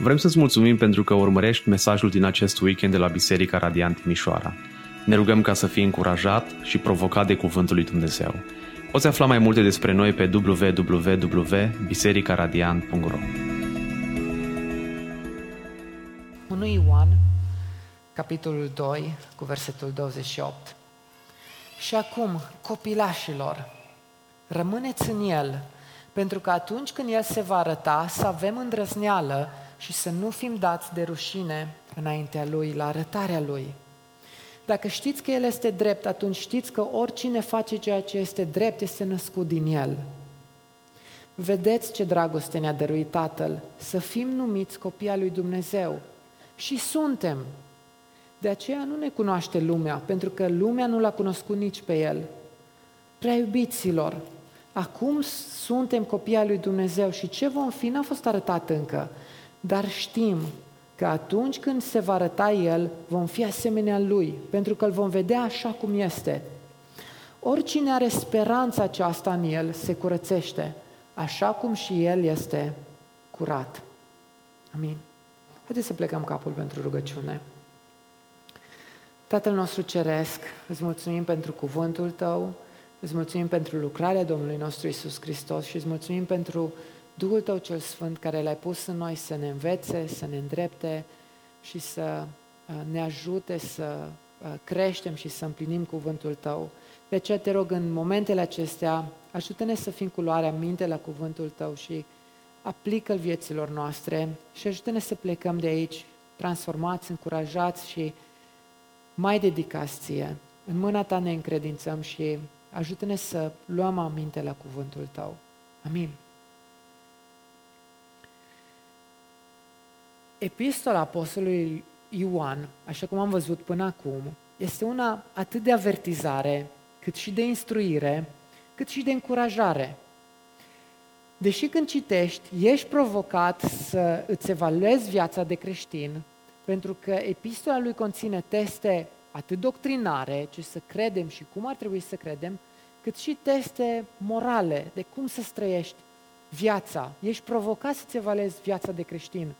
Vrem să-ți mulțumim pentru că urmărești mesajul din acest weekend de la Biserica Radiant Mișoara. Ne rugăm ca să fii încurajat și provocat de Cuvântul lui Dumnezeu. Poți afla mai multe despre noi pe www.bisericaradiant.ro 1 Ioan, capitolul 2, cu versetul 28. Și acum, copilașilor, rămâneți în el, pentru că atunci când el se va arăta, să avem îndrăzneală și să nu fim dați de rușine înaintea lui, la arătarea lui. Dacă știți că El este drept, atunci știți că oricine face ceea ce este drept este născut din El. Vedeți ce dragoste ne-a dăruit Tatăl, să fim numiți copii al lui Dumnezeu. Și suntem. De aceea nu ne cunoaște lumea, pentru că lumea nu l-a cunoscut nici pe El. Prea iubiților, acum suntem copii al lui Dumnezeu și ce vom fi n-a fost arătat încă, dar știm că atunci când se va arăta El, vom fi asemenea Lui, pentru că îl vom vedea așa cum este. Oricine are speranța aceasta în El se curățește, așa cum și El este curat. Amin. Haideți să plecăm capul pentru rugăciune. Tatăl nostru Ceresc, îți mulțumim pentru cuvântul Tău, îți mulțumim pentru lucrarea Domnului nostru Isus Hristos și îți mulțumim pentru Duhul Tău cel Sfânt care l-ai pus în noi să ne învețe, să ne îndrepte și să uh, ne ajute să uh, creștem și să împlinim cuvântul Tău. De aceea te rog în momentele acestea, ajută-ne să fim cu luarea minte la cuvântul Tău și aplică-l vieților noastre și ajută-ne să plecăm de aici transformați, încurajați și mai dedicați ție. În mâna Ta ne încredințăm și ajută-ne să luăm aminte la cuvântul Tău. Amin. Epistola Apostolului Ioan, așa cum am văzut până acum, este una atât de avertizare, cât și de instruire, cât și de încurajare. Deși când citești, ești provocat să îți evaluezi viața de creștin, pentru că epistola lui conține teste atât doctrinare, ce să credem și cum ar trebui să credem, cât și teste morale, de cum să străiești viața. Ești provocat să-ți evaluezi viața de creștin.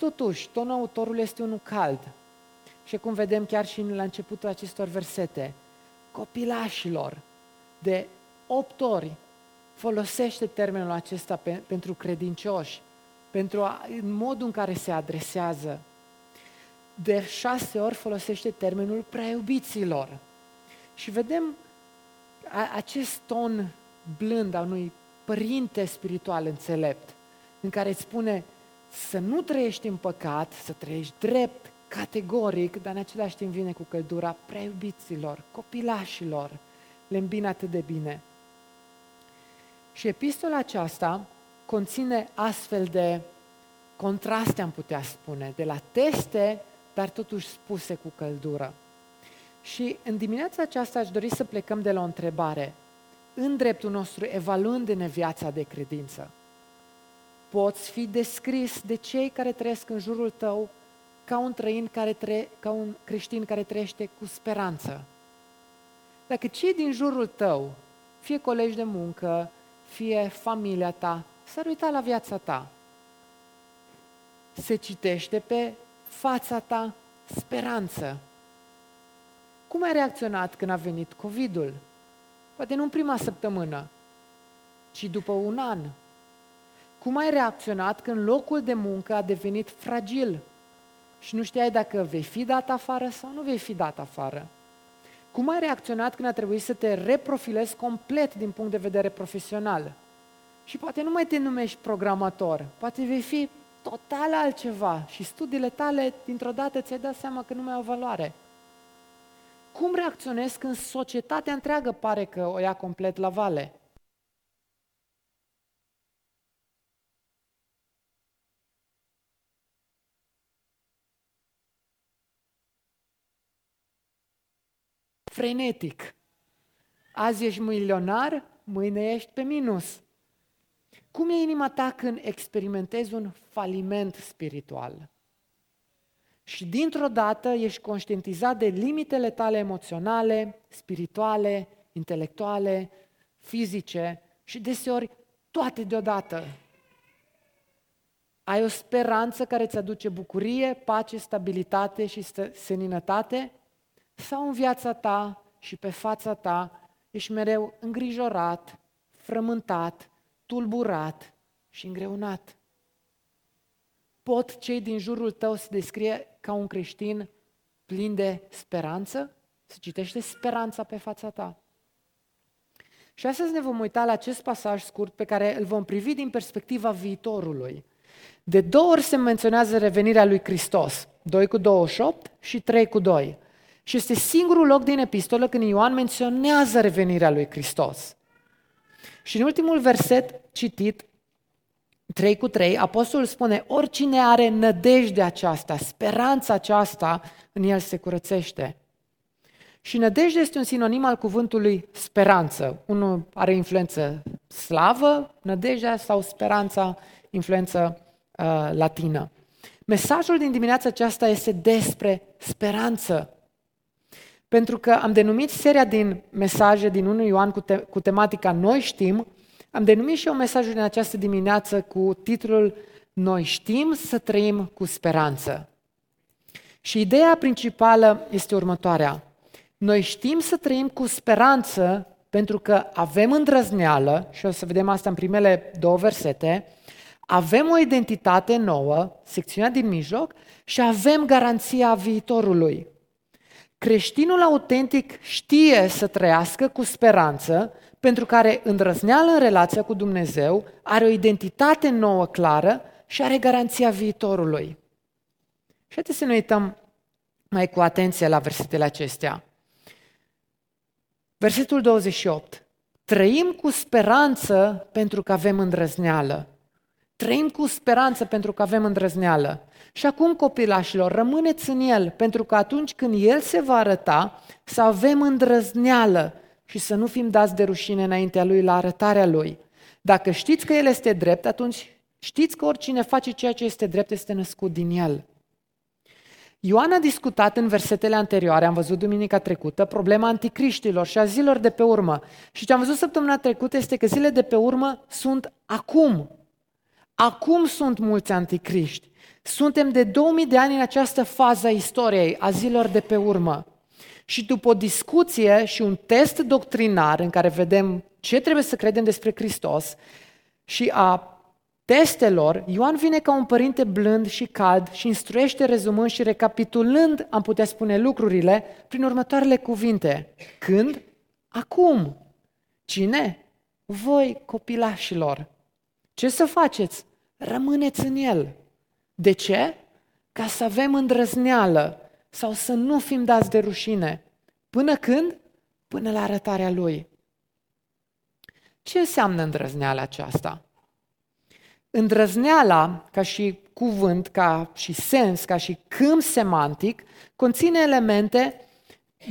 Totuși, tonul autorului este unul cald. Și cum vedem chiar și la începutul acestor versete, copilașilor, de opt ori folosește termenul acesta pe, pentru credincioși, pentru a, în modul în care se adresează. De șase ori folosește termenul preiubiților. Și vedem a, acest ton blând al unui părinte spiritual înțelept, în care îți spune, să nu trăiești în păcat, să trăiești drept, categoric, dar în același timp vine cu căldura preiubiților, copilașilor, le îmbine atât de bine. Și epistola aceasta conține astfel de contraste, am putea spune, de la teste, dar totuși spuse cu căldură. Și în dimineața aceasta aș dori să plecăm de la o întrebare. În dreptul nostru, evaluând-ne viața de credință, poți fi descris de cei care trăiesc în jurul tău ca un, trăin care tre- ca un creștin care trăiește cu speranță. Dacă cei din jurul tău, fie colegi de muncă, fie familia ta, s-ar uita la viața ta, se citește pe fața ta speranță. Cum ai reacționat când a venit COVID-ul? Poate nu în prima săptămână, ci după un an, cum ai reacționat când locul de muncă a devenit fragil și nu știai dacă vei fi dat afară sau nu vei fi dat afară? Cum ai reacționat când a trebuit să te reprofilezi complet din punct de vedere profesional? Și poate nu mai te numești programator, poate vei fi total altceva și studiile tale dintr-o dată ți-ai dat seama că nu mai au valoare. Cum reacționezi când societatea întreagă pare că o ia complet la vale? Frenetic. Azi ești milionar, mâine ești pe minus. Cum e inima ta când experimentezi un faliment spiritual? Și dintr-o dată ești conștientizat de limitele tale emoționale, spirituale, intelectuale, fizice și deseori toate deodată. Ai o speranță care îți aduce bucurie, pace, stabilitate și seninătate? Sau în viața ta și pe fața ta ești mereu îngrijorat, frământat, tulburat și îngreunat? Pot cei din jurul tău să descrie ca un creștin plin de speranță? Se citește speranța pe fața ta. Și astăzi ne vom uita la acest pasaj scurt pe care îl vom privi din perspectiva viitorului. De două ori se menționează revenirea lui Hristos, 2 cu 28 și 3 cu 2. Și este singurul loc din epistolă când Ioan menționează revenirea lui Hristos. Și în ultimul verset citit, 3 cu 3, apostolul spune, oricine are nădejde aceasta, speranța aceasta, în el se curățește. Și nădejde este un sinonim al cuvântului speranță. Unul are influență slavă, nădejdea, sau speranța, influență uh, latină. Mesajul din dimineața aceasta este despre speranță. Pentru că am denumit seria din mesaje din 1 Ioan cu, te- cu tematica Noi știm, am denumit și eu mesajul din această dimineață cu titlul Noi știm să trăim cu speranță. Și ideea principală este următoarea. Noi știm să trăim cu speranță pentru că avem îndrăzneală, și o să vedem asta în primele două versete, avem o identitate nouă, secțiunea din mijloc, și avem garanția viitorului. Creștinul autentic știe să trăiască cu speranță, pentru că are îndrăzneală în relația cu Dumnezeu, are o identitate nouă clară și are garanția viitorului. Și haideți să ne uităm mai cu atenție la versetele acestea. Versetul 28. Trăim cu speranță pentru că avem îndrăzneală. Trăim cu speranță pentru că avem îndrăzneală. Și acum, copilașilor, rămâneți în El, pentru că atunci când El se va arăta, să avem îndrăzneală și să nu fim dați de rușine înaintea Lui la arătarea Lui. Dacă știți că El este drept, atunci știți că oricine face ceea ce este drept este născut din El. Ioan a discutat în versetele anterioare, am văzut duminica trecută, problema anticriștilor și a zilor de pe urmă. Și ce am văzut săptămâna trecută este că zilele de pe urmă sunt acum. Acum sunt mulți anticriști. Suntem de 2000 de ani în această fază a istoriei, a zilor de pe urmă. Și după o discuție și un test doctrinar în care vedem ce trebuie să credem despre Hristos și a testelor, Ioan vine ca un părinte blând și cald și instruiește rezumând și recapitulând, am putea spune, lucrurile prin următoarele cuvinte. Când? Acum. Cine? Voi, copilașilor. Ce să faceți? Rămâneți în el. De ce? Ca să avem îndrăzneală sau să nu fim dați de rușine. Până când? Până la arătarea lui. Ce înseamnă îndrăzneala aceasta? Îndrăzneala, ca și cuvânt, ca și sens, ca și câmp semantic, conține elemente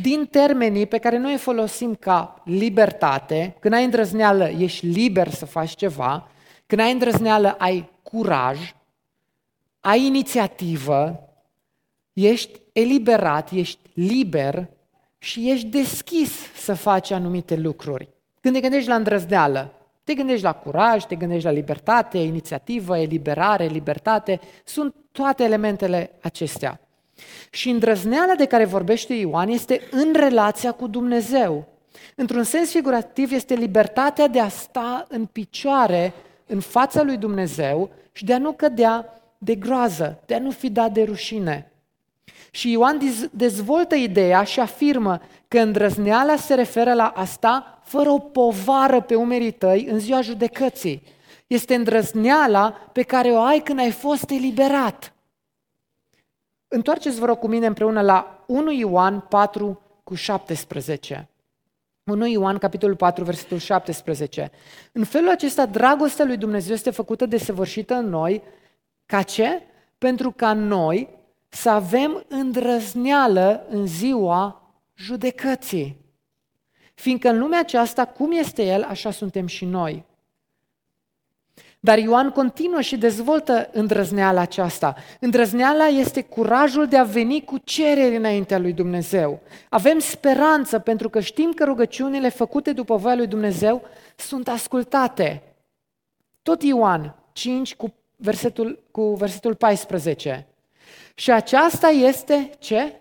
din termenii pe care noi îi folosim ca libertate. Când ai îndrăzneală, ești liber să faci ceva. Când ai îndrăzneală, ai curaj, ai inițiativă, ești eliberat, ești liber și ești deschis să faci anumite lucruri. Când te gândești la îndrăzneală, te gândești la curaj, te gândești la libertate, inițiativă, eliberare, libertate, sunt toate elementele acestea. Și îndrăzneala de care vorbește Ioan este în relația cu Dumnezeu. Într-un sens figurativ este libertatea de a sta în picioare în fața lui Dumnezeu și de a nu cădea de groază, de a nu fi dat de rușine. Și Ioan dezvoltă ideea și afirmă că îndrăzneala se referă la asta fără o povară pe umerii tăi în ziua judecății. Este îndrăzneala pe care o ai când ai fost eliberat. Întoarceți-vă rog cu mine împreună la 1 Ioan 4 cu 17. 1 Ioan, capitolul 4, versetul 17. În felul acesta, dragostea lui Dumnezeu este făcută de săvârșită în noi, ca ce? Pentru ca noi să avem îndrăzneală în ziua judecății. Fiindcă în lumea aceasta, cum este El, așa suntem și noi. Dar Ioan continuă și dezvoltă îndrăzneala aceasta. Îndrăzneala este curajul de a veni cu cereri înaintea lui Dumnezeu. Avem speranță pentru că știm că rugăciunile făcute după voia lui Dumnezeu sunt ascultate. Tot Ioan 5 cu versetul, cu versetul 14. Și aceasta este ce?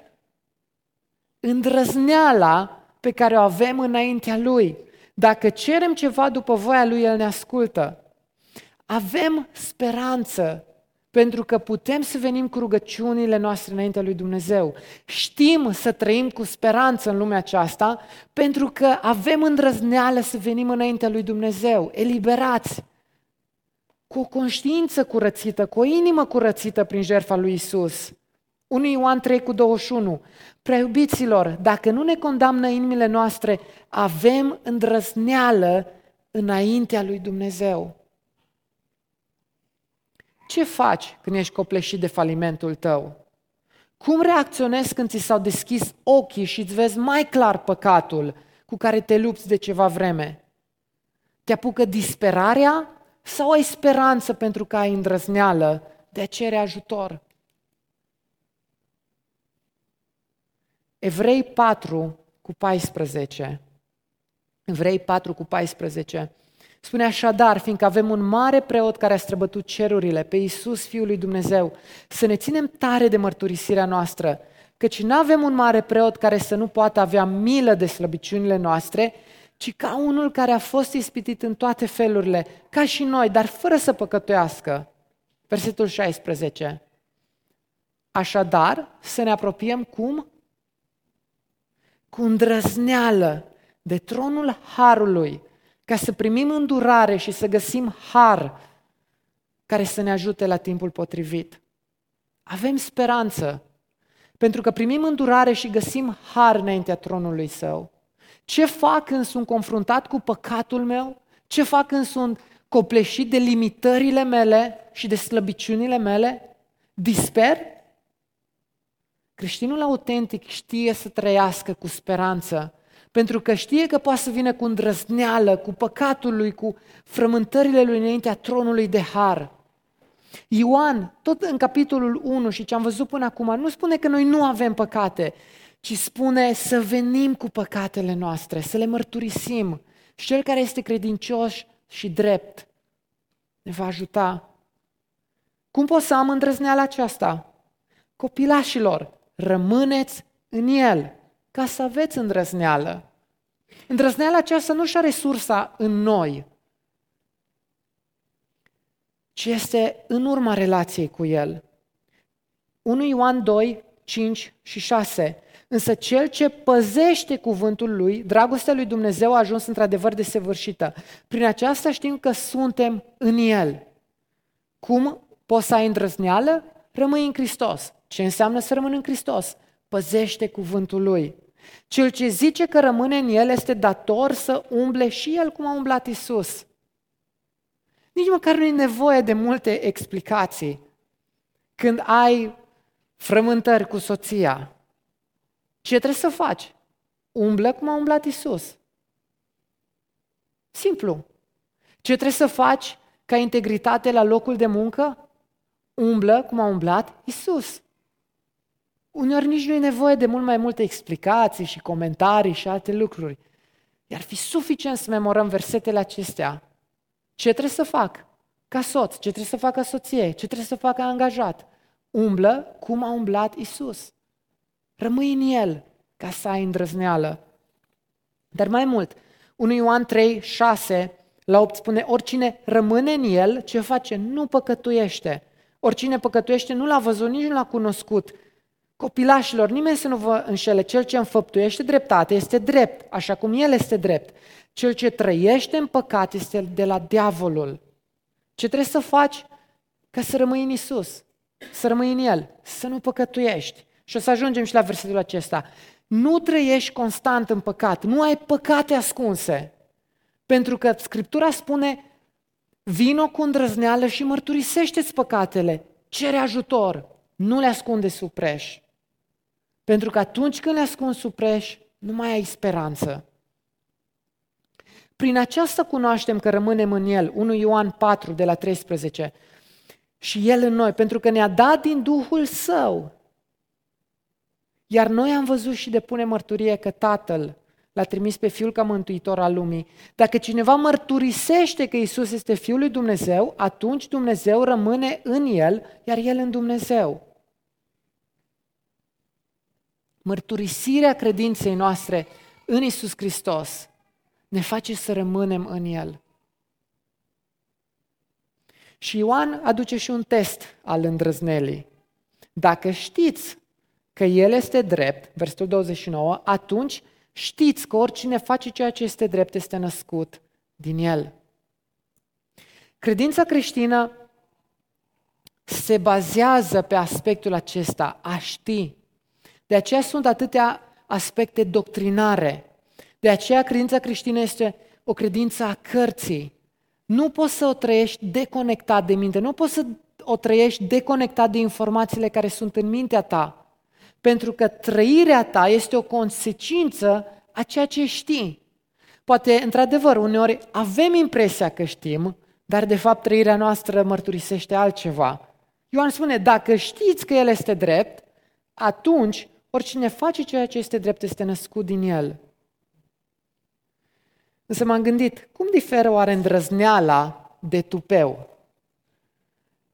Îndrăzneala pe care o avem înaintea Lui. Dacă cerem ceva după voia Lui, El ne ascultă. Avem speranță pentru că putem să venim cu rugăciunile noastre înaintea lui Dumnezeu. Știm să trăim cu speranță în lumea aceasta pentru că avem îndrăzneală să venim înaintea lui Dumnezeu, eliberați, cu o conștiință curățită, cu o inimă curățită prin jertfa lui Isus. 1 Ioan 3 cu 21. Preiubiților, dacă nu ne condamnă inimile noastre, avem îndrăzneală înaintea lui Dumnezeu. Ce faci când ești copleșit de falimentul tău? Cum reacționezi când ți s-au deschis ochii și îți vezi mai clar păcatul cu care te lupți de ceva vreme? Te apucă disperarea sau ai speranță pentru că ai îndrăzneală de a cere ajutor? Evrei 4 cu 14. Evrei 4 cu 14. Spune așadar, fiindcă avem un mare preot care a străbătut cerurile, pe Iisus, Fiul lui Dumnezeu, să ne ținem tare de mărturisirea noastră, căci nu avem un mare preot care să nu poată avea milă de slăbiciunile noastre, ci ca unul care a fost ispitit în toate felurile, ca și noi, dar fără să păcătuiască. Versetul 16. Așadar, să ne apropiem cum? Cu îndrăzneală de tronul Harului, ca să primim îndurare și să găsim har care să ne ajute la timpul potrivit. Avem speranță, pentru că primim îndurare și găsim har înaintea tronului său. Ce fac când sunt confruntat cu păcatul meu? Ce fac când sunt copleșit de limitările mele și de slăbiciunile mele? Disper? Creștinul autentic știe să trăiască cu speranță pentru că știe că poate să vină cu îndrăzneală, cu păcatul lui, cu frământările lui înaintea tronului de har. Ioan, tot în capitolul 1 și ce am văzut până acum, nu spune că noi nu avem păcate, ci spune să venim cu păcatele noastre, să le mărturisim. Și cel care este credincios și drept ne va ajuta. Cum pot să am îndrăzneala aceasta? Copilașilor, rămâneți în el ca să aveți îndrăzneală. Îndrăzneala aceasta nu și-are sursa în noi, ci este în urma relației cu El. 1 Ioan 2, 5 și 6. Însă cel ce păzește cuvântul lui, dragostea lui Dumnezeu a ajuns într-adevăr de sevârșită. Prin aceasta știm că suntem în El. Cum poți să ai îndrăzneală? Rămâi în Hristos. Ce înseamnă să rămân în Hristos? Păzește cuvântul lui. Cel ce zice că rămâne în el este dator să umble și el cum a umblat Isus. Nici măcar nu e nevoie de multe explicații. Când ai frământări cu soția, ce trebuie să faci? Umblă cum a umblat Isus. Simplu. Ce trebuie să faci ca integritate la locul de muncă? Umblă cum a umblat Isus. Uneori nici nu e nevoie de mult mai multe explicații și comentarii și alte lucruri. Iar fi suficient să memorăm versetele acestea. Ce trebuie să fac ca soț? Ce trebuie să fac ca soție? Ce trebuie să fac ca angajat? Umblă cum a umblat Isus. Rămâi în El ca să ai îndrăzneală. Dar mai mult, 1 Ioan 3, 6 la 8 spune, oricine rămâne în El, ce face? Nu păcătuiește. Oricine păcătuiește nu l-a văzut, nici nu l-a cunoscut. Copilașilor, nimeni să nu vă înșele, cel ce înfăptuiește dreptate este drept, așa cum el este drept. Cel ce trăiește în păcat este de la diavolul. Ce trebuie să faci ca să rămâi în Isus, să rămâi în El, să nu păcătuiești. Și o să ajungem și la versetul acesta. Nu trăiești constant în păcat, nu ai păcate ascunse. Pentru că Scriptura spune, vino cu îndrăzneală și mărturisește-ți păcatele, cere ajutor, nu le ascunde sub preș. Pentru că atunci când le ascund sub preș, nu mai ai speranță. Prin aceasta cunoaștem că rămânem în El, 1 Ioan 4 de la 13, și El în noi, pentru că ne-a dat din Duhul Său. Iar noi am văzut și depune mărturie că Tatăl l-a trimis pe Fiul ca mântuitor al lumii. Dacă cineva mărturisește că Isus este Fiul lui Dumnezeu, atunci Dumnezeu rămâne în el, iar el în Dumnezeu. Mărturisirea credinței noastre în Isus Hristos ne face să rămânem în El. Și Ioan aduce și un test al îndrăznelii. Dacă știți că El este drept, versetul 29, atunci știți că oricine face ceea ce este drept este născut din El. Credința creștină se bazează pe aspectul acesta, a ști. De aceea sunt atâtea aspecte doctrinare. De aceea credința creștină este o credință a cărții. Nu poți să o trăiești deconectat de minte, nu poți să o trăiești deconectat de informațiile care sunt în mintea ta. Pentru că trăirea ta este o consecință a ceea ce știi. Poate, într-adevăr, uneori avem impresia că știm, dar de fapt trăirea noastră mărturisește altceva. Ioan spune, dacă știți că El este drept, atunci oricine face ceea ce este drept este născut din El. Însă m-am gândit, cum diferă oare îndrăzneala de tupeu?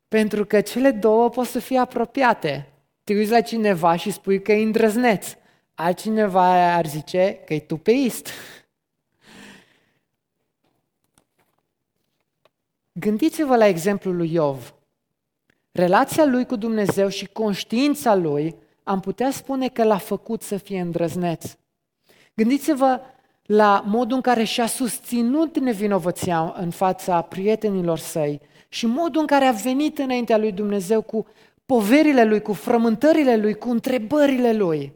Pentru că cele două pot să fie apropiate. Te uiți la cineva și spui că e îndrăzneț. Altcineva ar zice că e tupeist. Gândiți-vă la exemplul lui Iov. Relația lui cu Dumnezeu și conștiința lui am putea spune că l-a făcut să fie îndrăzneț. Gândiți-vă la modul în care și-a susținut nevinovăția în fața prietenilor săi și modul în care a venit înaintea lui Dumnezeu cu poverile lui, cu frământările lui, cu întrebările lui.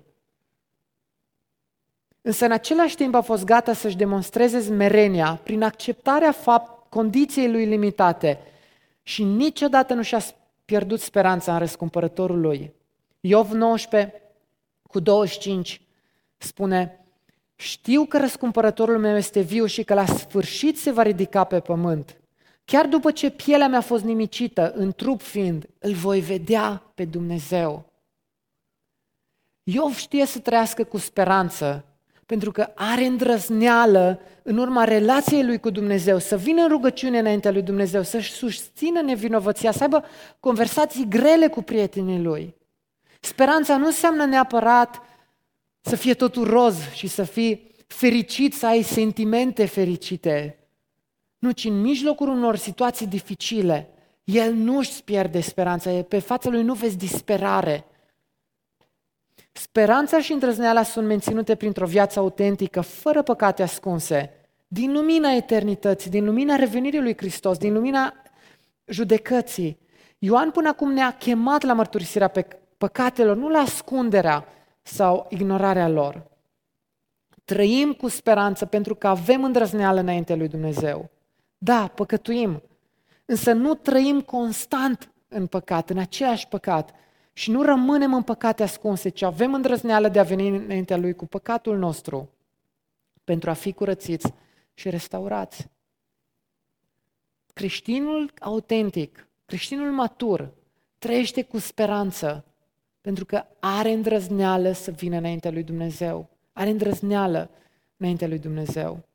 Însă în același timp a fost gata să-și demonstreze zmerenia prin acceptarea fapt, condiției lui limitate și niciodată nu și-a pierdut speranța în răscumpărătorul lui. Iov 19 cu 25 spune Știu că răscumpărătorul meu este viu și că la sfârșit se va ridica pe pământ. Chiar după ce pielea mea a fost nimicită, în trup fiind, îl voi vedea pe Dumnezeu. Iov știe să trăiască cu speranță, pentru că are îndrăzneală în urma relației lui cu Dumnezeu, să vină în rugăciune înaintea lui Dumnezeu, să-și susțină nevinovăția, să aibă conversații grele cu prietenii lui. Speranța nu înseamnă neapărat să fie totul roz și să fii fericit, să ai sentimente fericite. Nu, ci în mijlocul unor situații dificile, el nu își pierde speranța, pe fața lui nu vezi disperare. Speranța și îndrăzneala sunt menținute printr-o viață autentică, fără păcate ascunse, din lumina eternității, din lumina revenirii lui Hristos, din lumina judecății. Ioan până acum ne-a chemat la mărturisirea pe păcatelor, nu la ascunderea sau ignorarea lor. Trăim cu speranță pentru că avem îndrăzneală înainte lui Dumnezeu. Da, păcătuim, însă nu trăim constant în păcat, în același păcat și nu rămânem în păcate ascunse, ci avem îndrăzneală de a veni înaintea Lui cu păcatul nostru pentru a fi curățiți și restaurați. Creștinul autentic, creștinul matur, trăiește cu speranță pentru că are îndrăzneală să vină înaintea lui Dumnezeu. Are îndrăzneală înaintea lui Dumnezeu.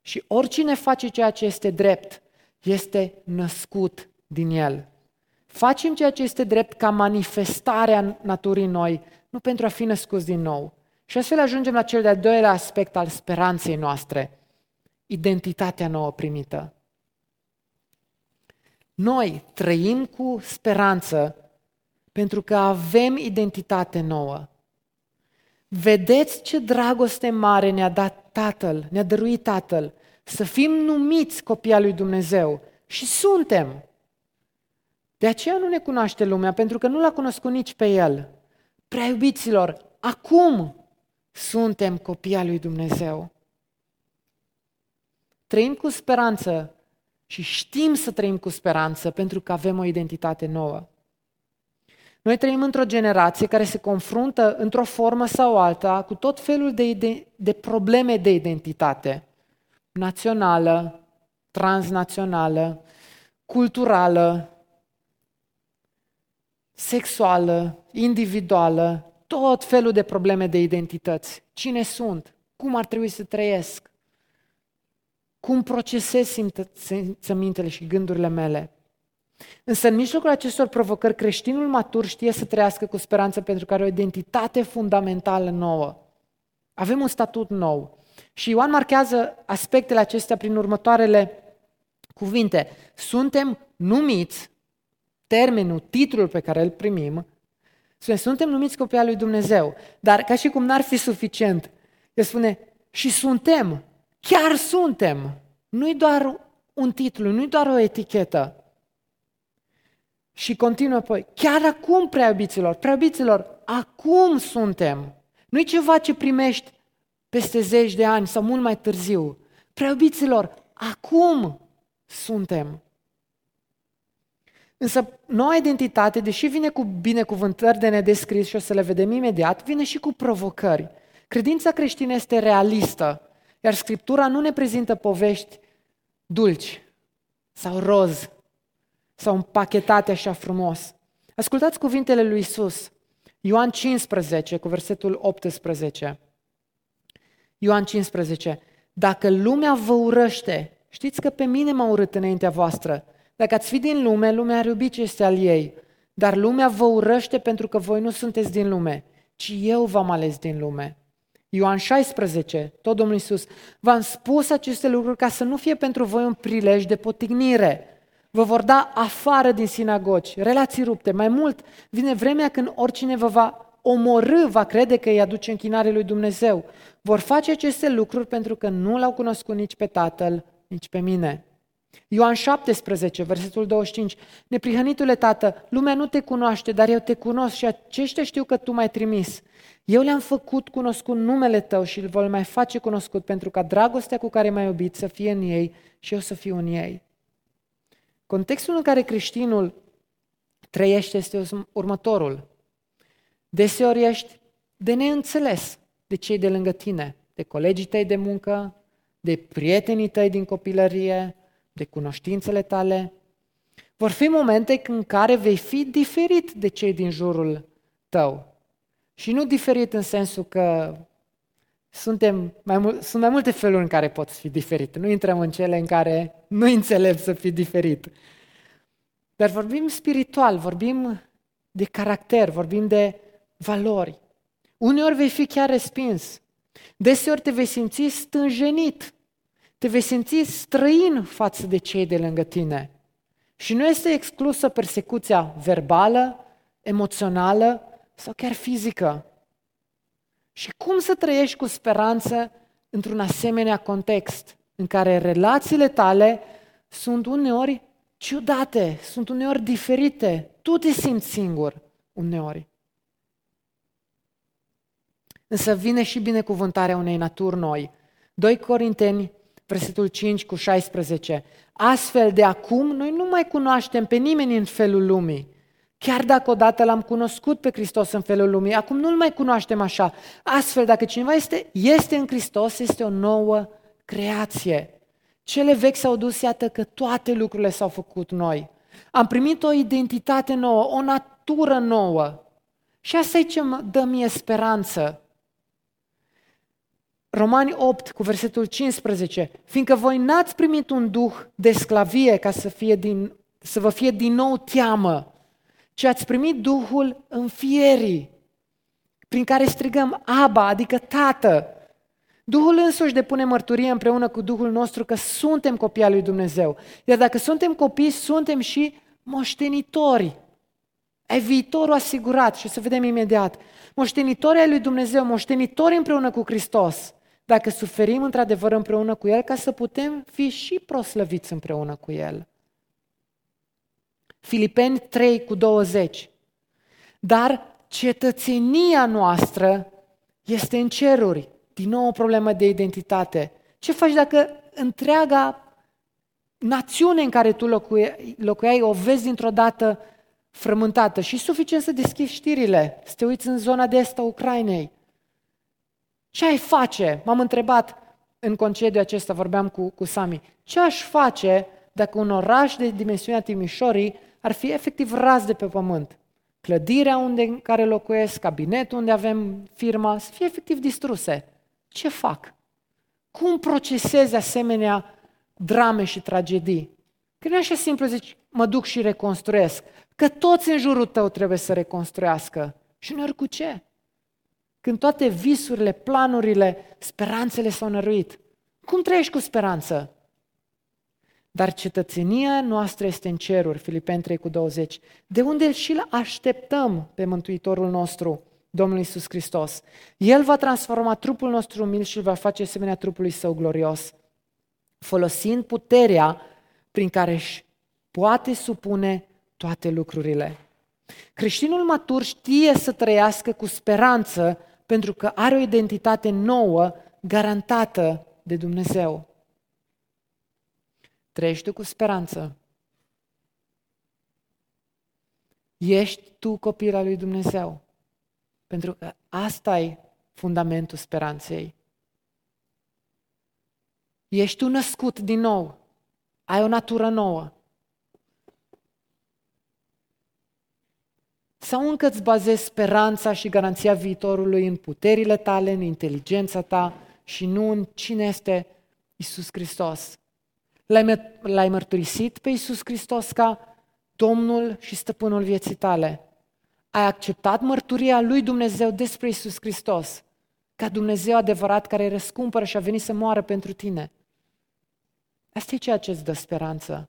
Și oricine face ceea ce este drept, este născut din el. Facem ceea ce este drept ca manifestarea naturii noi, nu pentru a fi născuți din nou. Și astfel ajungem la cel de-al doilea aspect al speranței noastre, identitatea nouă primită. Noi trăim cu speranță pentru că avem identitate nouă. Vedeți ce dragoste mare ne-a dat Tatăl, ne-a dăruit Tatăl, să fim numiți copii al lui Dumnezeu. Și suntem. De aceea nu ne cunoaște lumea, pentru că nu l-a cunoscut nici pe El. Prea iubiților, acum suntem copii al lui Dumnezeu. Trăim cu speranță și știm să trăim cu speranță pentru că avem o identitate nouă. Noi trăim într-o generație care se confruntă într-o formă sau alta cu tot felul de, de, de probleme de identitate. Națională, transnațională, culturală, sexuală, individuală, tot felul de probleme de identități. Cine sunt? cum ar trebui să trăiesc, cum procesez simțămintele și gândurile mele. Însă în mijlocul acestor provocări, creștinul matur știe să trăiască cu speranță pentru că are o identitate fundamentală nouă. Avem un statut nou. Și Ioan marchează aspectele acestea prin următoarele cuvinte. Suntem numiți, termenul, titlul pe care îl primim, suntem numiți copii al lui Dumnezeu. Dar ca și cum n-ar fi suficient, el spune, și suntem, chiar suntem. Nu-i doar un titlu, nu-i doar o etichetă. Și continuă apoi, chiar acum, preabiților, preabiților, acum suntem. Nu-i ceva ce primești peste zeci de ani sau mult mai târziu. Preobiților, acum suntem. Însă noua identitate, deși vine cu binecuvântări de nedescris și o să le vedem imediat, vine și cu provocări. Credința creștină este realistă, iar Scriptura nu ne prezintă povești dulci sau roz sau împachetate așa frumos. Ascultați cuvintele lui Isus. Ioan 15, cu versetul 18. Ioan 15. Dacă lumea vă urăște, știți că pe mine m-a urât înaintea voastră. Dacă ați fi din lume, lumea ar iubi ce este al ei. Dar lumea vă urăște pentru că voi nu sunteți din lume, ci eu v-am ales din lume. Ioan 16, tot Domnul Iisus, v-am spus aceste lucruri ca să nu fie pentru voi un prilej de potignire. Vă vor da afară din sinagogi, relații rupte. Mai mult, vine vremea când oricine vă va omorâ, va crede că îi aduce închinare lui Dumnezeu. Vor face aceste lucruri pentru că nu l-au cunoscut nici pe Tatăl, nici pe mine. Ioan 17, versetul 25. Neprihănitule tată, lumea nu te cunoaște, dar eu te cunosc și aceștia știu că tu m-ai trimis. Eu le-am făcut cunoscut numele tău și îl voi mai face cunoscut pentru ca dragostea cu care m-ai iubit să fie în ei și eu să fiu în ei. Contextul în care creștinul trăiește este următorul. Deseori ești de neînțeles de cei de lângă tine, de colegii tăi de muncă, de prietenii tăi din copilărie, de cunoștințele tale. Vor fi momente în care vei fi diferit de cei din jurul tău. Și nu diferit în sensul că suntem mai mul- sunt mai multe feluri în care poți fi diferit. Nu intrăm în cele în care nu înțeleg să fii diferit. Dar vorbim spiritual, vorbim de caracter, vorbim de valori. Uneori vei fi chiar respins. Deseori te vei simți stânjenit. Te vei simți străin față de cei de lângă tine. Și nu este exclusă persecuția verbală, emoțională sau chiar fizică. Și cum să trăiești cu speranță într-un asemenea context în care relațiile tale sunt uneori ciudate, sunt uneori diferite, tu te simți singur uneori. Însă vine și binecuvântarea unei naturi noi. 2 Corinteni, versetul 5 cu 16. Astfel de acum noi nu mai cunoaștem pe nimeni în felul lumii. Chiar dacă odată l-am cunoscut pe Hristos în felul lumii, acum nu-L mai cunoaștem așa. Astfel, dacă cineva este, este în Hristos, este o nouă creație. Cele vechi s-au dus, iată că toate lucrurile s-au făcut noi. Am primit o identitate nouă, o natură nouă. Și asta e ce mă dă mie speranță. Romani 8 cu versetul 15, fiindcă voi n-ați primit un duh de sclavie ca să, fie din, să vă fie din nou teamă, ci ați primit Duhul înfierii, prin care strigăm Aba, adică Tată. Duhul însuși depune mărturie împreună cu Duhul nostru că suntem copii al lui Dumnezeu. Iar dacă suntem copii, suntem și moștenitori. Ai viitorul asigurat și o să vedem imediat. Moștenitori ai lui Dumnezeu, moștenitori împreună cu Hristos. Dacă suferim într-adevăr împreună cu El, ca să putem fi și proslăviți împreună cu El. Filipeni 3 cu 20. Dar cetățenia noastră este în ceruri. Din nou o problemă de identitate. Ce faci dacă întreaga națiune în care tu locuiai, locuiai o vezi dintr-o dată frământată și suficient să deschizi știrile, să te uiți în zona de est a Ucrainei. Ce ai face? M-am întrebat în concediu acesta, vorbeam cu, cu Sami, ce aș face dacă un oraș de dimensiunea Timișorii ar fi efectiv ras de pe pământ. Clădirea unde, în care locuiesc, cabinetul unde avem firma, să fie efectiv distruse. ce fac? Cum procesez asemenea drame și tragedii? Că nu e așa simplu, zici, mă duc și reconstruiesc. Că toți în jurul tău trebuie să reconstruiască. Și uneori cu ce? Când toate visurile, planurile, speranțele s-au năruit. Cum trăiești cu speranță? Dar cetățenia noastră este în ceruri, Filipeni 3 cu 20, de unde și îl așteptăm pe Mântuitorul nostru, Domnul Isus Hristos. El va transforma trupul nostru umil și îl va face asemenea trupului său glorios, folosind puterea prin care își poate supune toate lucrurile. Creștinul matur știe să trăiască cu speranță pentru că are o identitate nouă, garantată de Dumnezeu. Trăiește cu speranță. Ești tu copil al lui Dumnezeu. Pentru că asta e fundamentul speranței. Ești tu născut din nou. Ai o natură nouă. Sau încă îți bazezi speranța și garanția viitorului în puterile tale, în inteligența ta și nu în cine este Isus Hristos. L-ai, l-ai mărturisit pe Isus Hristos ca Domnul și Stăpânul vieții tale. Ai acceptat mărturia lui Dumnezeu despre Isus Hristos ca Dumnezeu adevărat care răscumpără și a venit să moară pentru tine. Asta e ceea ce îți dă speranță.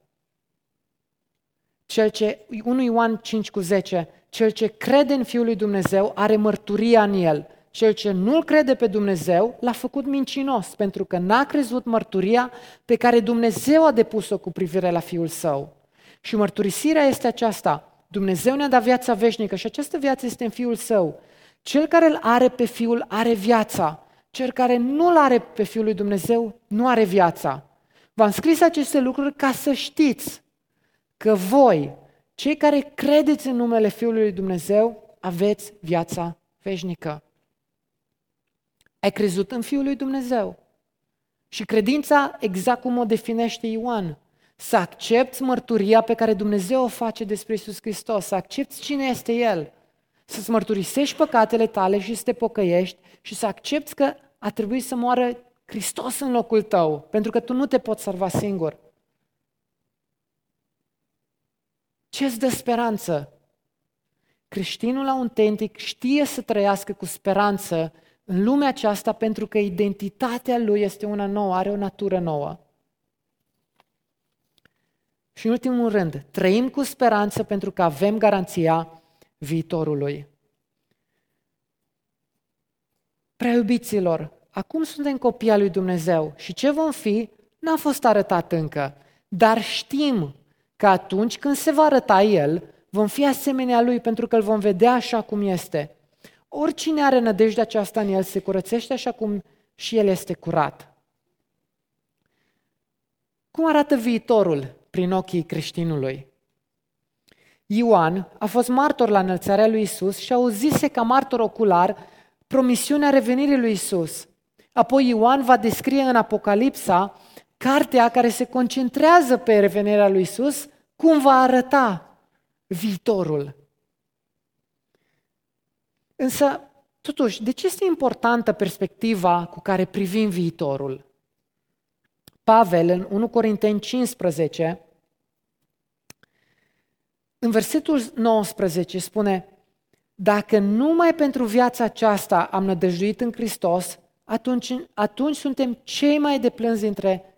Cel ce, 1 Ioan 5 cu 10, cel ce crede în Fiul lui Dumnezeu are mărturia în el. Cel ce nu-L crede pe Dumnezeu l-a făcut mincinos, pentru că n-a crezut mărturia pe care Dumnezeu a depus-o cu privire la Fiul Său. Și mărturisirea este aceasta. Dumnezeu ne-a dat viața veșnică și această viață este în Fiul Său. Cel care îl are pe Fiul are viața. Cel care nu-l are pe Fiul lui Dumnezeu nu are viața. V-am scris aceste lucruri ca să știți că voi, cei care credeți în numele Fiului lui Dumnezeu, aveți viața veșnică. Ai crezut în Fiul lui Dumnezeu. Și credința, exact cum o definește Ioan, să accepti mărturia pe care Dumnezeu o face despre Isus Hristos, să accepti cine este El, să-ți mărturisești păcatele tale și să te pocăiești și să accepti că a trebuit să moară Hristos în locul tău, pentru că tu nu te poți salva singur. Ce îți dă speranță? Creștinul autentic știe să trăiască cu speranță în lumea aceasta pentru că identitatea lui este una nouă, are o natură nouă. Și în ultimul rând, trăim cu speranță pentru că avem garanția viitorului. Prea iubiților, acum suntem copii al lui Dumnezeu și ce vom fi n-a fost arătat încă, dar știm că atunci când se va arăta El, vom fi asemenea Lui pentru că îl vom vedea așa cum este. Oricine are nădejdea aceasta în El se curățește așa cum și El este curat. Cum arată viitorul prin ochii creștinului? Ioan a fost martor la înălțarea lui Isus și auzise ca martor ocular promisiunea revenirii lui Isus. Apoi Ioan va descrie în Apocalipsa cartea care se concentrează pe revenirea lui Isus, cum va arăta viitorul. Însă, totuși, de ce este importantă perspectiva cu care privim viitorul? Pavel, în 1 Corinteni 15, în versetul 19 spune, dacă numai pentru viața aceasta am nădăjduit în Hristos, atunci, atunci suntem cei mai deplânzi dintre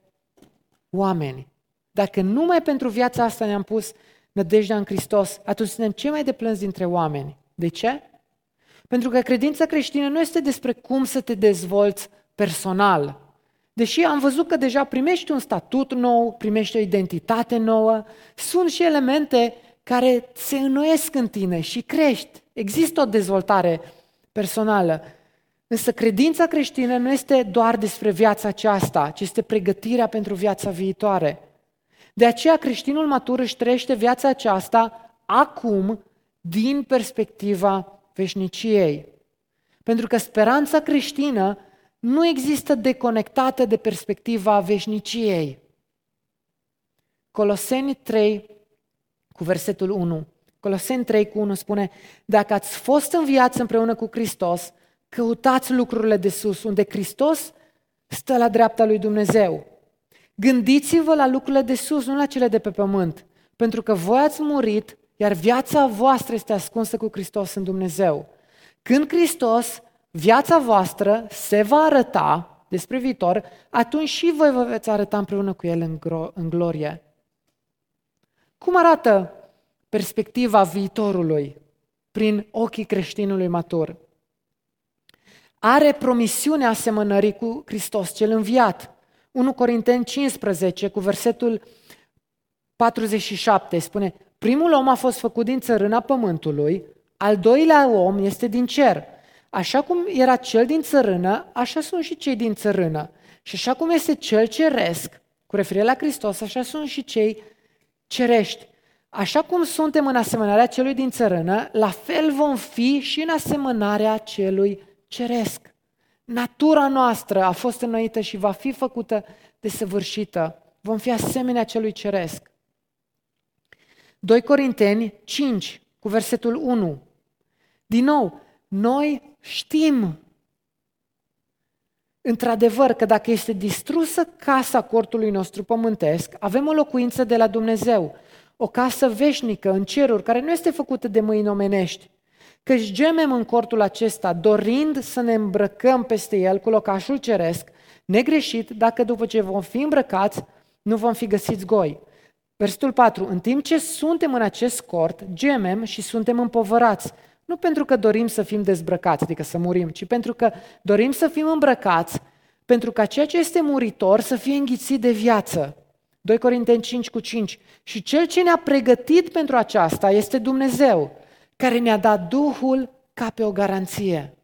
oameni. Dacă numai pentru viața asta ne-am pus nădejdea în Hristos, atunci suntem cei mai deplânzi dintre oameni. De ce? Pentru că credința creștină nu este despre cum să te dezvolți personal. Deși am văzut că deja primești un statut nou, primești o identitate nouă, sunt și elemente care se înnoiesc în tine și crești. Există o dezvoltare personală. Însă credința creștină nu este doar despre viața aceasta, ci este pregătirea pentru viața viitoare. De aceea creștinul matur își trăiește viața aceasta acum din perspectiva veșniciei. Pentru că speranța creștină nu există deconectată de perspectiva veșniciei. Coloseni 3 cu versetul 1. Coloseni 3 cu 1 spune, dacă ați fost în viață împreună cu Hristos, Căutați lucrurile de sus, unde Hristos stă la dreapta lui Dumnezeu. Gândiți-vă la lucrurile de sus, nu la cele de pe pământ, pentru că voi ați murit, iar viața voastră este ascunsă cu Hristos în Dumnezeu. Când Hristos, viața voastră, se va arăta despre viitor, atunci și voi vă veți arăta împreună cu El în, gro- în glorie. Cum arată perspectiva viitorului prin ochii creștinului matur? Are promisiunea asemănării cu Hristos cel înviat. 1 Corinteni 15 cu versetul 47 spune Primul om a fost făcut din țărâna pământului, al doilea om este din cer. Așa cum era cel din țărână, așa sunt și cei din țărână. Și așa cum este cel ceresc, cu referire la Hristos, așa sunt și cei cerești. Așa cum suntem în asemănarea celui din țărână, la fel vom fi și în asemănarea celui ceresc. Natura noastră a fost înnoită și va fi făcută de săvârșită. Vom fi asemenea celui ceresc. 2 Corinteni 5, cu versetul 1. Din nou, noi știm într-adevăr că dacă este distrusă casa cortului nostru pământesc, avem o locuință de la Dumnezeu, o casă veșnică în ceruri, care nu este făcută de mâini omenești. Căci gemem în cortul acesta, dorind să ne îmbrăcăm peste el cu locașul ceresc, negreșit, dacă după ce vom fi îmbrăcați, nu vom fi găsiți goi. Versetul 4. În timp ce suntem în acest cort, gemem și suntem împovărați. Nu pentru că dorim să fim dezbrăcați, adică să murim, ci pentru că dorim să fim îmbrăcați, pentru ca ceea ce este muritor să fie înghițit de viață. 2 Corinteni 5 cu 5. Și cel ce ne-a pregătit pentru aceasta este Dumnezeu, care ne-a dat Duhul ca pe o garanție.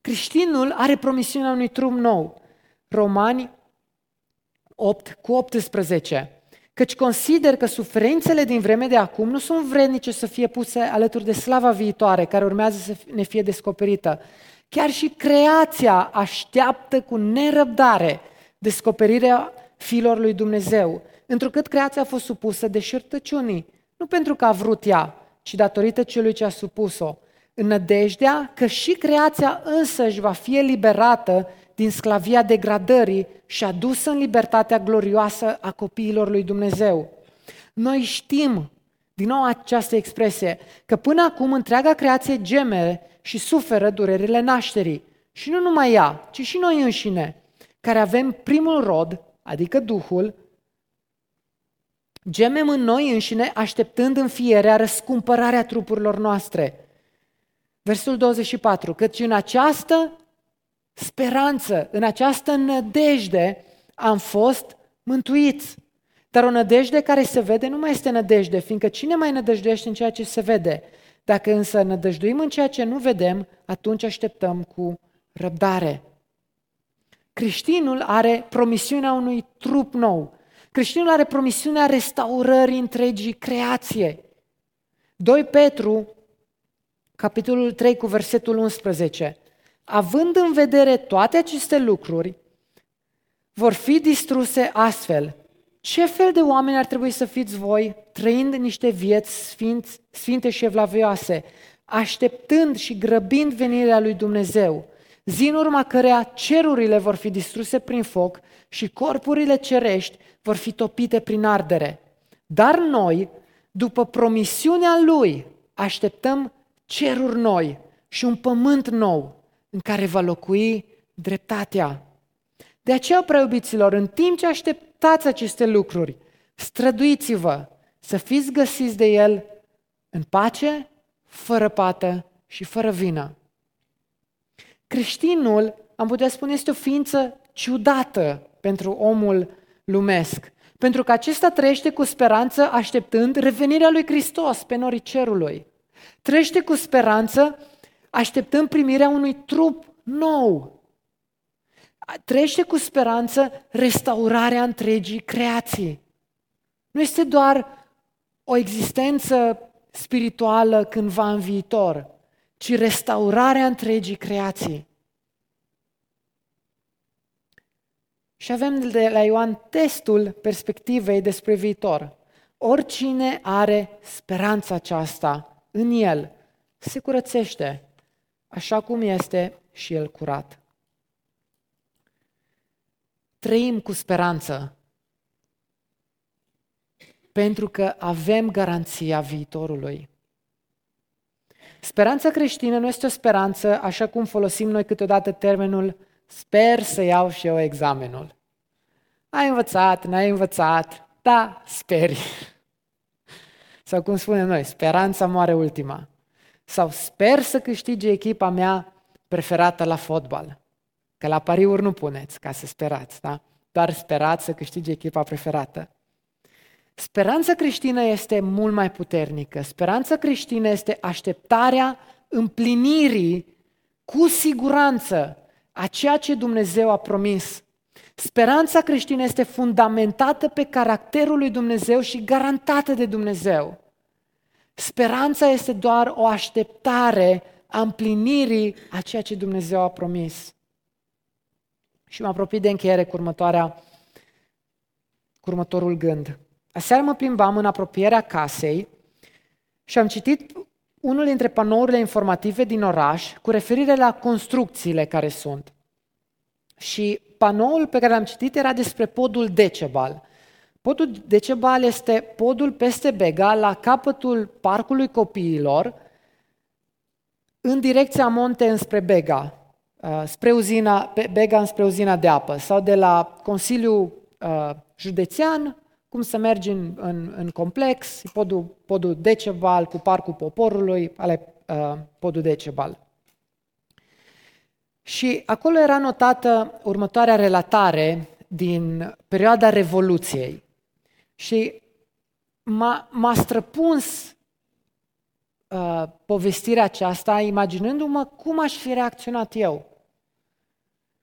Creștinul are promisiunea unui trup nou. Romani 8 cu 18. Căci consider că suferințele din vreme de acum nu sunt vrednice să fie puse alături de slava viitoare care urmează să ne fie descoperită. Chiar și creația așteaptă cu nerăbdare descoperirea fiilor lui Dumnezeu, întrucât creația a fost supusă de șertăciunii, nu pentru că a vrut ea, ci datorită celui ce a supus-o, în nădejdea că și creația însăși va fi eliberată din sclavia degradării și adusă în libertatea glorioasă a copiilor lui Dumnezeu. Noi știm, din nou această expresie, că până acum întreaga creație geme și suferă durerile nașterii. Și nu numai ea, ci și noi înșine, care avem primul rod, adică Duhul, gemem în noi înșine așteptând înfierea, răscumpărarea trupurilor noastre. Versul 24, căci în această speranță, în această nădejde am fost mântuiți. Dar o nădejde care se vede nu mai este nădejde, fiindcă cine mai nădăjduiește în ceea ce se vede? Dacă însă nădăjduim în ceea ce nu vedem, atunci așteptăm cu răbdare. Creștinul are promisiunea unui trup nou. Creștinul are promisiunea restaurării întregii creație. 2 Petru, capitolul 3 cu versetul 11 având în vedere toate aceste lucruri, vor fi distruse astfel. Ce fel de oameni ar trebui să fiți voi, trăind niște vieți sfinți, sfinte și evlavioase, așteptând și grăbind venirea lui Dumnezeu, zi în urma cărea cerurile vor fi distruse prin foc și corpurile cerești vor fi topite prin ardere. Dar noi, după promisiunea Lui, așteptăm ceruri noi și un pământ nou, în care va locui dreptatea. De aceea, preobiților, în timp ce așteptați aceste lucruri, străduiți-vă să fiți găsiți de El în pace, fără pată și fără vină. Creștinul, am putea spune, este o ființă ciudată pentru omul lumesc, pentru că acesta trăiește cu speranță așteptând revenirea lui Hristos pe norii cerului. Trăiește cu speranță așteptăm primirea unui trup nou. Trăiește cu speranță restaurarea întregii creații. Nu este doar o existență spirituală cândva în viitor, ci restaurarea întregii creații. Și avem de la Ioan testul perspectivei despre viitor. Oricine are speranța aceasta în el, se curățește, așa cum este și El curat. Trăim cu speranță pentru că avem garanția viitorului. Speranța creștină nu este o speranță așa cum folosim noi câteodată termenul sper să iau și eu examenul. Ai învățat, n-ai învățat, da, speri. Sau cum spunem noi, speranța moare ultima. Sau sper să câștige echipa mea preferată la fotbal. Că la pariuri nu puneți ca să sperați, da? Doar sperați să câștige echipa preferată. Speranța creștină este mult mai puternică. Speranța creștină este așteptarea împlinirii cu siguranță a ceea ce Dumnezeu a promis. Speranța creștină este fundamentată pe caracterul lui Dumnezeu și garantată de Dumnezeu. Speranța este doar o așteptare a împlinirii a ceea ce Dumnezeu a promis. Și mă apropii de încheiere cu, următoarea, cu următorul gând. Aseară mă plimbam în apropierea casei și am citit unul dintre panourile informative din oraș cu referire la construcțiile care sunt. Și panoul pe care l-am citit era despre podul Decebal. Podul Decebal este podul peste Bega, la capătul parcului copiilor, în direcția Monte înspre Bega, uh, spre uzina, Bega înspre uzina de apă, sau de la Consiliul uh, Județean cum să mergi în, în, în complex, podul, podul Decebal cu Parcul Poporului, ale uh, podul Decebal. Și acolo era notată următoarea relatare din perioada Revoluției. Și m-a, m-a străpuns uh, povestirea aceasta, imaginându-mă cum aș fi reacționat eu.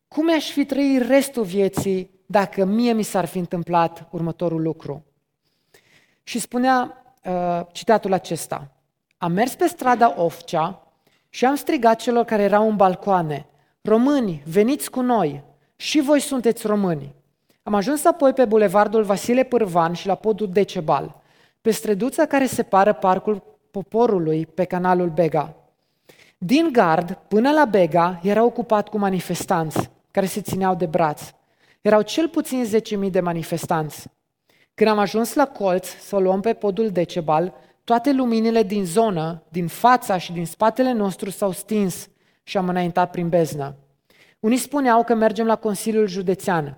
Cum aș fi trăit restul vieții dacă mie mi s-ar fi întâmplat următorul lucru. Și spunea uh, citatul acesta. Am mers pe strada Ofcea și am strigat celor care erau în balcoane, Români, veniți cu noi, și voi sunteți români. Am ajuns apoi pe bulevardul Vasile Pârvan și la podul Decebal, pe străduța care separă parcul poporului pe canalul Bega. Din gard până la Bega era ocupat cu manifestanți care se țineau de braț. Erau cel puțin 10.000 de manifestanți. Când am ajuns la colț să o luăm pe podul Decebal, toate luminile din zonă, din fața și din spatele nostru s-au stins și am înaintat prin beznă. Unii spuneau că mergem la Consiliul Județean,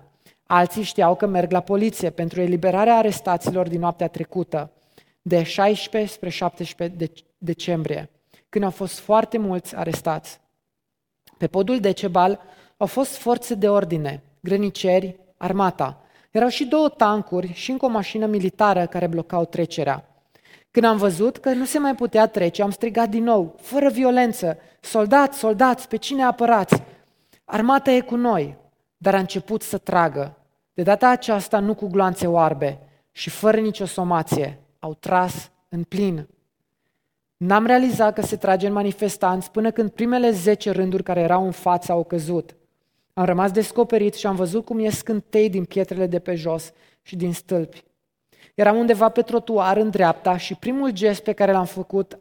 alții știau că merg la poliție pentru eliberarea arestaților din noaptea trecută, de 16 spre 17 decembrie, când au fost foarte mulți arestați. Pe podul Decebal au fost forțe de ordine, grăniceri, armata. Erau și două tancuri și încă o mașină militară care blocau trecerea. Când am văzut că nu se mai putea trece, am strigat din nou, fără violență, soldați, soldați, pe cine apărați? Armata e cu noi, dar a început să tragă. De data aceasta nu cu gloanțe oarbe și fără nicio somație. Au tras în plin. N-am realizat că se trage în manifestanți până când primele zece rânduri care erau în față au căzut. Am rămas descoperit și am văzut cum ies scântei din pietrele de pe jos și din stâlpi. Eram undeva pe trotuar în dreapta și primul gest pe care l-am făcut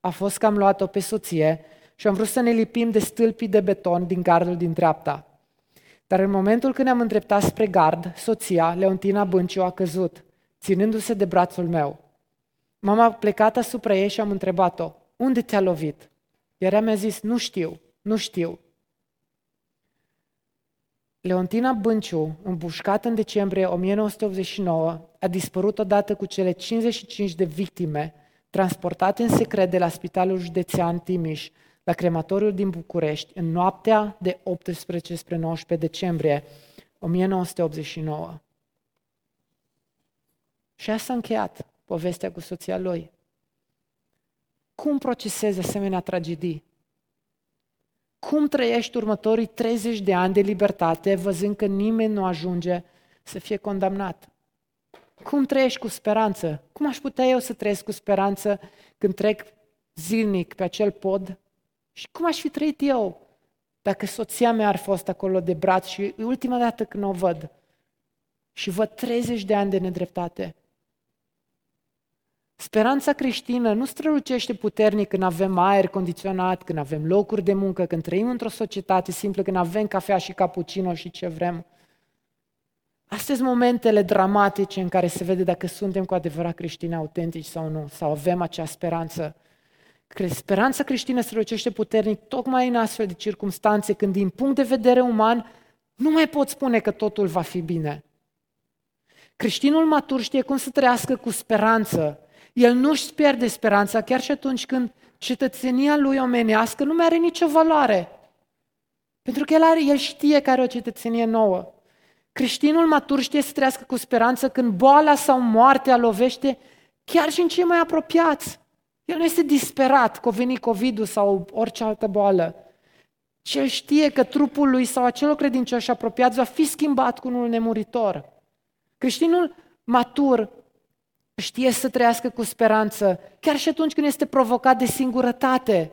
a fost că am luat-o pe soție și am vrut să ne lipim de stâlpii de beton din gardul din dreapta. Dar în momentul când ne-am îndreptat spre gard, soția, Leontina Bânciu, a căzut, ținându-se de brațul meu. Mama plecat asupra ei și am întrebat-o, unde te-a lovit? Iar ea mi-a zis, nu știu, nu știu. Leontina Bânciu, împușcată în decembrie 1989, a dispărut odată cu cele 55 de victime transportate în secret de la Spitalul Județean Timiș la crematoriul din București în noaptea de 18 spre 19 decembrie 1989. Și asta a încheiat povestea cu soția lui. Cum procesezi asemenea tragedii? Cum trăiești următorii 30 de ani de libertate văzând că nimeni nu ajunge să fie condamnat? Cum trăiești cu speranță? Cum aș putea eu să trăiesc cu speranță când trec zilnic pe acel pod? Și cum aș fi trăit eu dacă soția mea ar fost acolo de braț și ultima dată când o văd și văd 30 de ani de nedreptate? Speranța creștină nu strălucește puternic când avem aer condiționat, când avem locuri de muncă, când trăim într-o societate simplă, când avem cafea și cappuccino și ce vrem. Astea sunt momentele dramatice în care se vede dacă suntem cu adevărat creștini autentici sau nu, sau avem acea speranță. Speranța creștină strălucește puternic tocmai în astfel de circunstanțe, când din punct de vedere uman nu mai pot spune că totul va fi bine. Creștinul matur știe cum să trăiască cu speranță. El nu-și pierde speranța chiar și atunci când cetățenia lui omenească nu mai are nicio valoare. Pentru că el, are, el știe că are o cetățenie nouă. Creștinul matur știe să trăiască cu speranță când boala sau moartea lovește chiar și în cei mai apropiați. El nu este disperat că a venit covid sau orice altă boală. Și el știe că trupul lui sau acelor credincioși apropiați va fi schimbat cu unul nemuritor. Creștinul matur știe să trăiască cu speranță, chiar și atunci când este provocat de singurătate.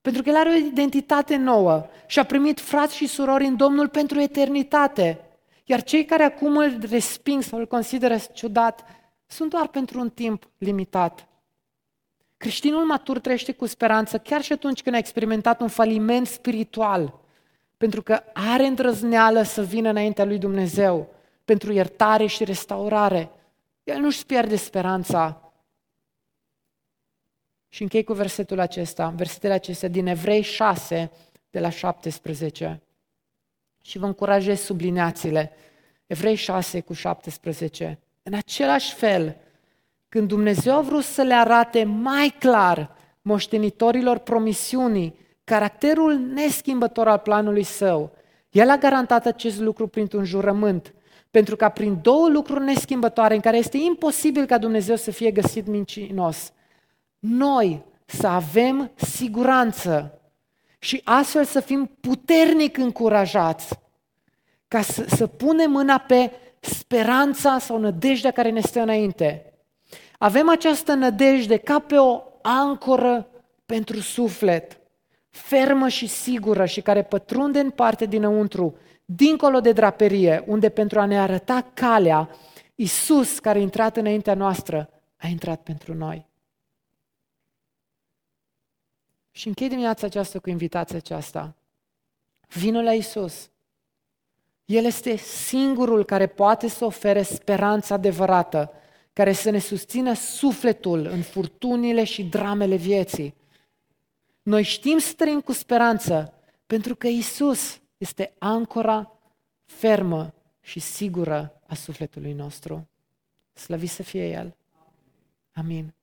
Pentru că el are o identitate nouă și a primit frați și surori în Domnul pentru eternitate. Iar cei care acum îl resping sau îl consideră ciudat sunt doar pentru un timp limitat. Creștinul matur trăiește cu speranță chiar și atunci când a experimentat un faliment spiritual, pentru că are îndrăzneală să vină înaintea lui Dumnezeu pentru iertare și restaurare. El nu-și pierde speranța. Și închei cu versetul acesta, versetele acestea din Evrei 6, de la 17. Și vă încurajez sublineațiile. Evrei 6 cu 17. În același fel, când Dumnezeu a vrut să le arate mai clar moștenitorilor promisiunii caracterul neschimbător al planului său, El a garantat acest lucru printr-un jurământ, pentru ca prin două lucruri neschimbătoare în care este imposibil ca Dumnezeu să fie găsit mincinos, noi să avem siguranță și astfel să fim puternic încurajați ca să, să punem mâna pe speranța sau nădejdea care ne stă înainte. Avem această nădejde ca pe o ancoră pentru suflet, fermă și sigură și care pătrunde în parte dinăuntru, dincolo de draperie, unde pentru a ne arăta calea, Isus, care a intrat înaintea noastră, a intrat pentru noi. Și închei dimineața aceasta cu invitația aceasta. Vină la Isus. El este singurul care poate să ofere speranța adevărată, care să ne susțină sufletul în furtunile și dramele vieții. Noi știm să trăim cu speranță, pentru că Isus este ancora fermă și sigură a sufletului nostru. Slăvit să fie El. Amin.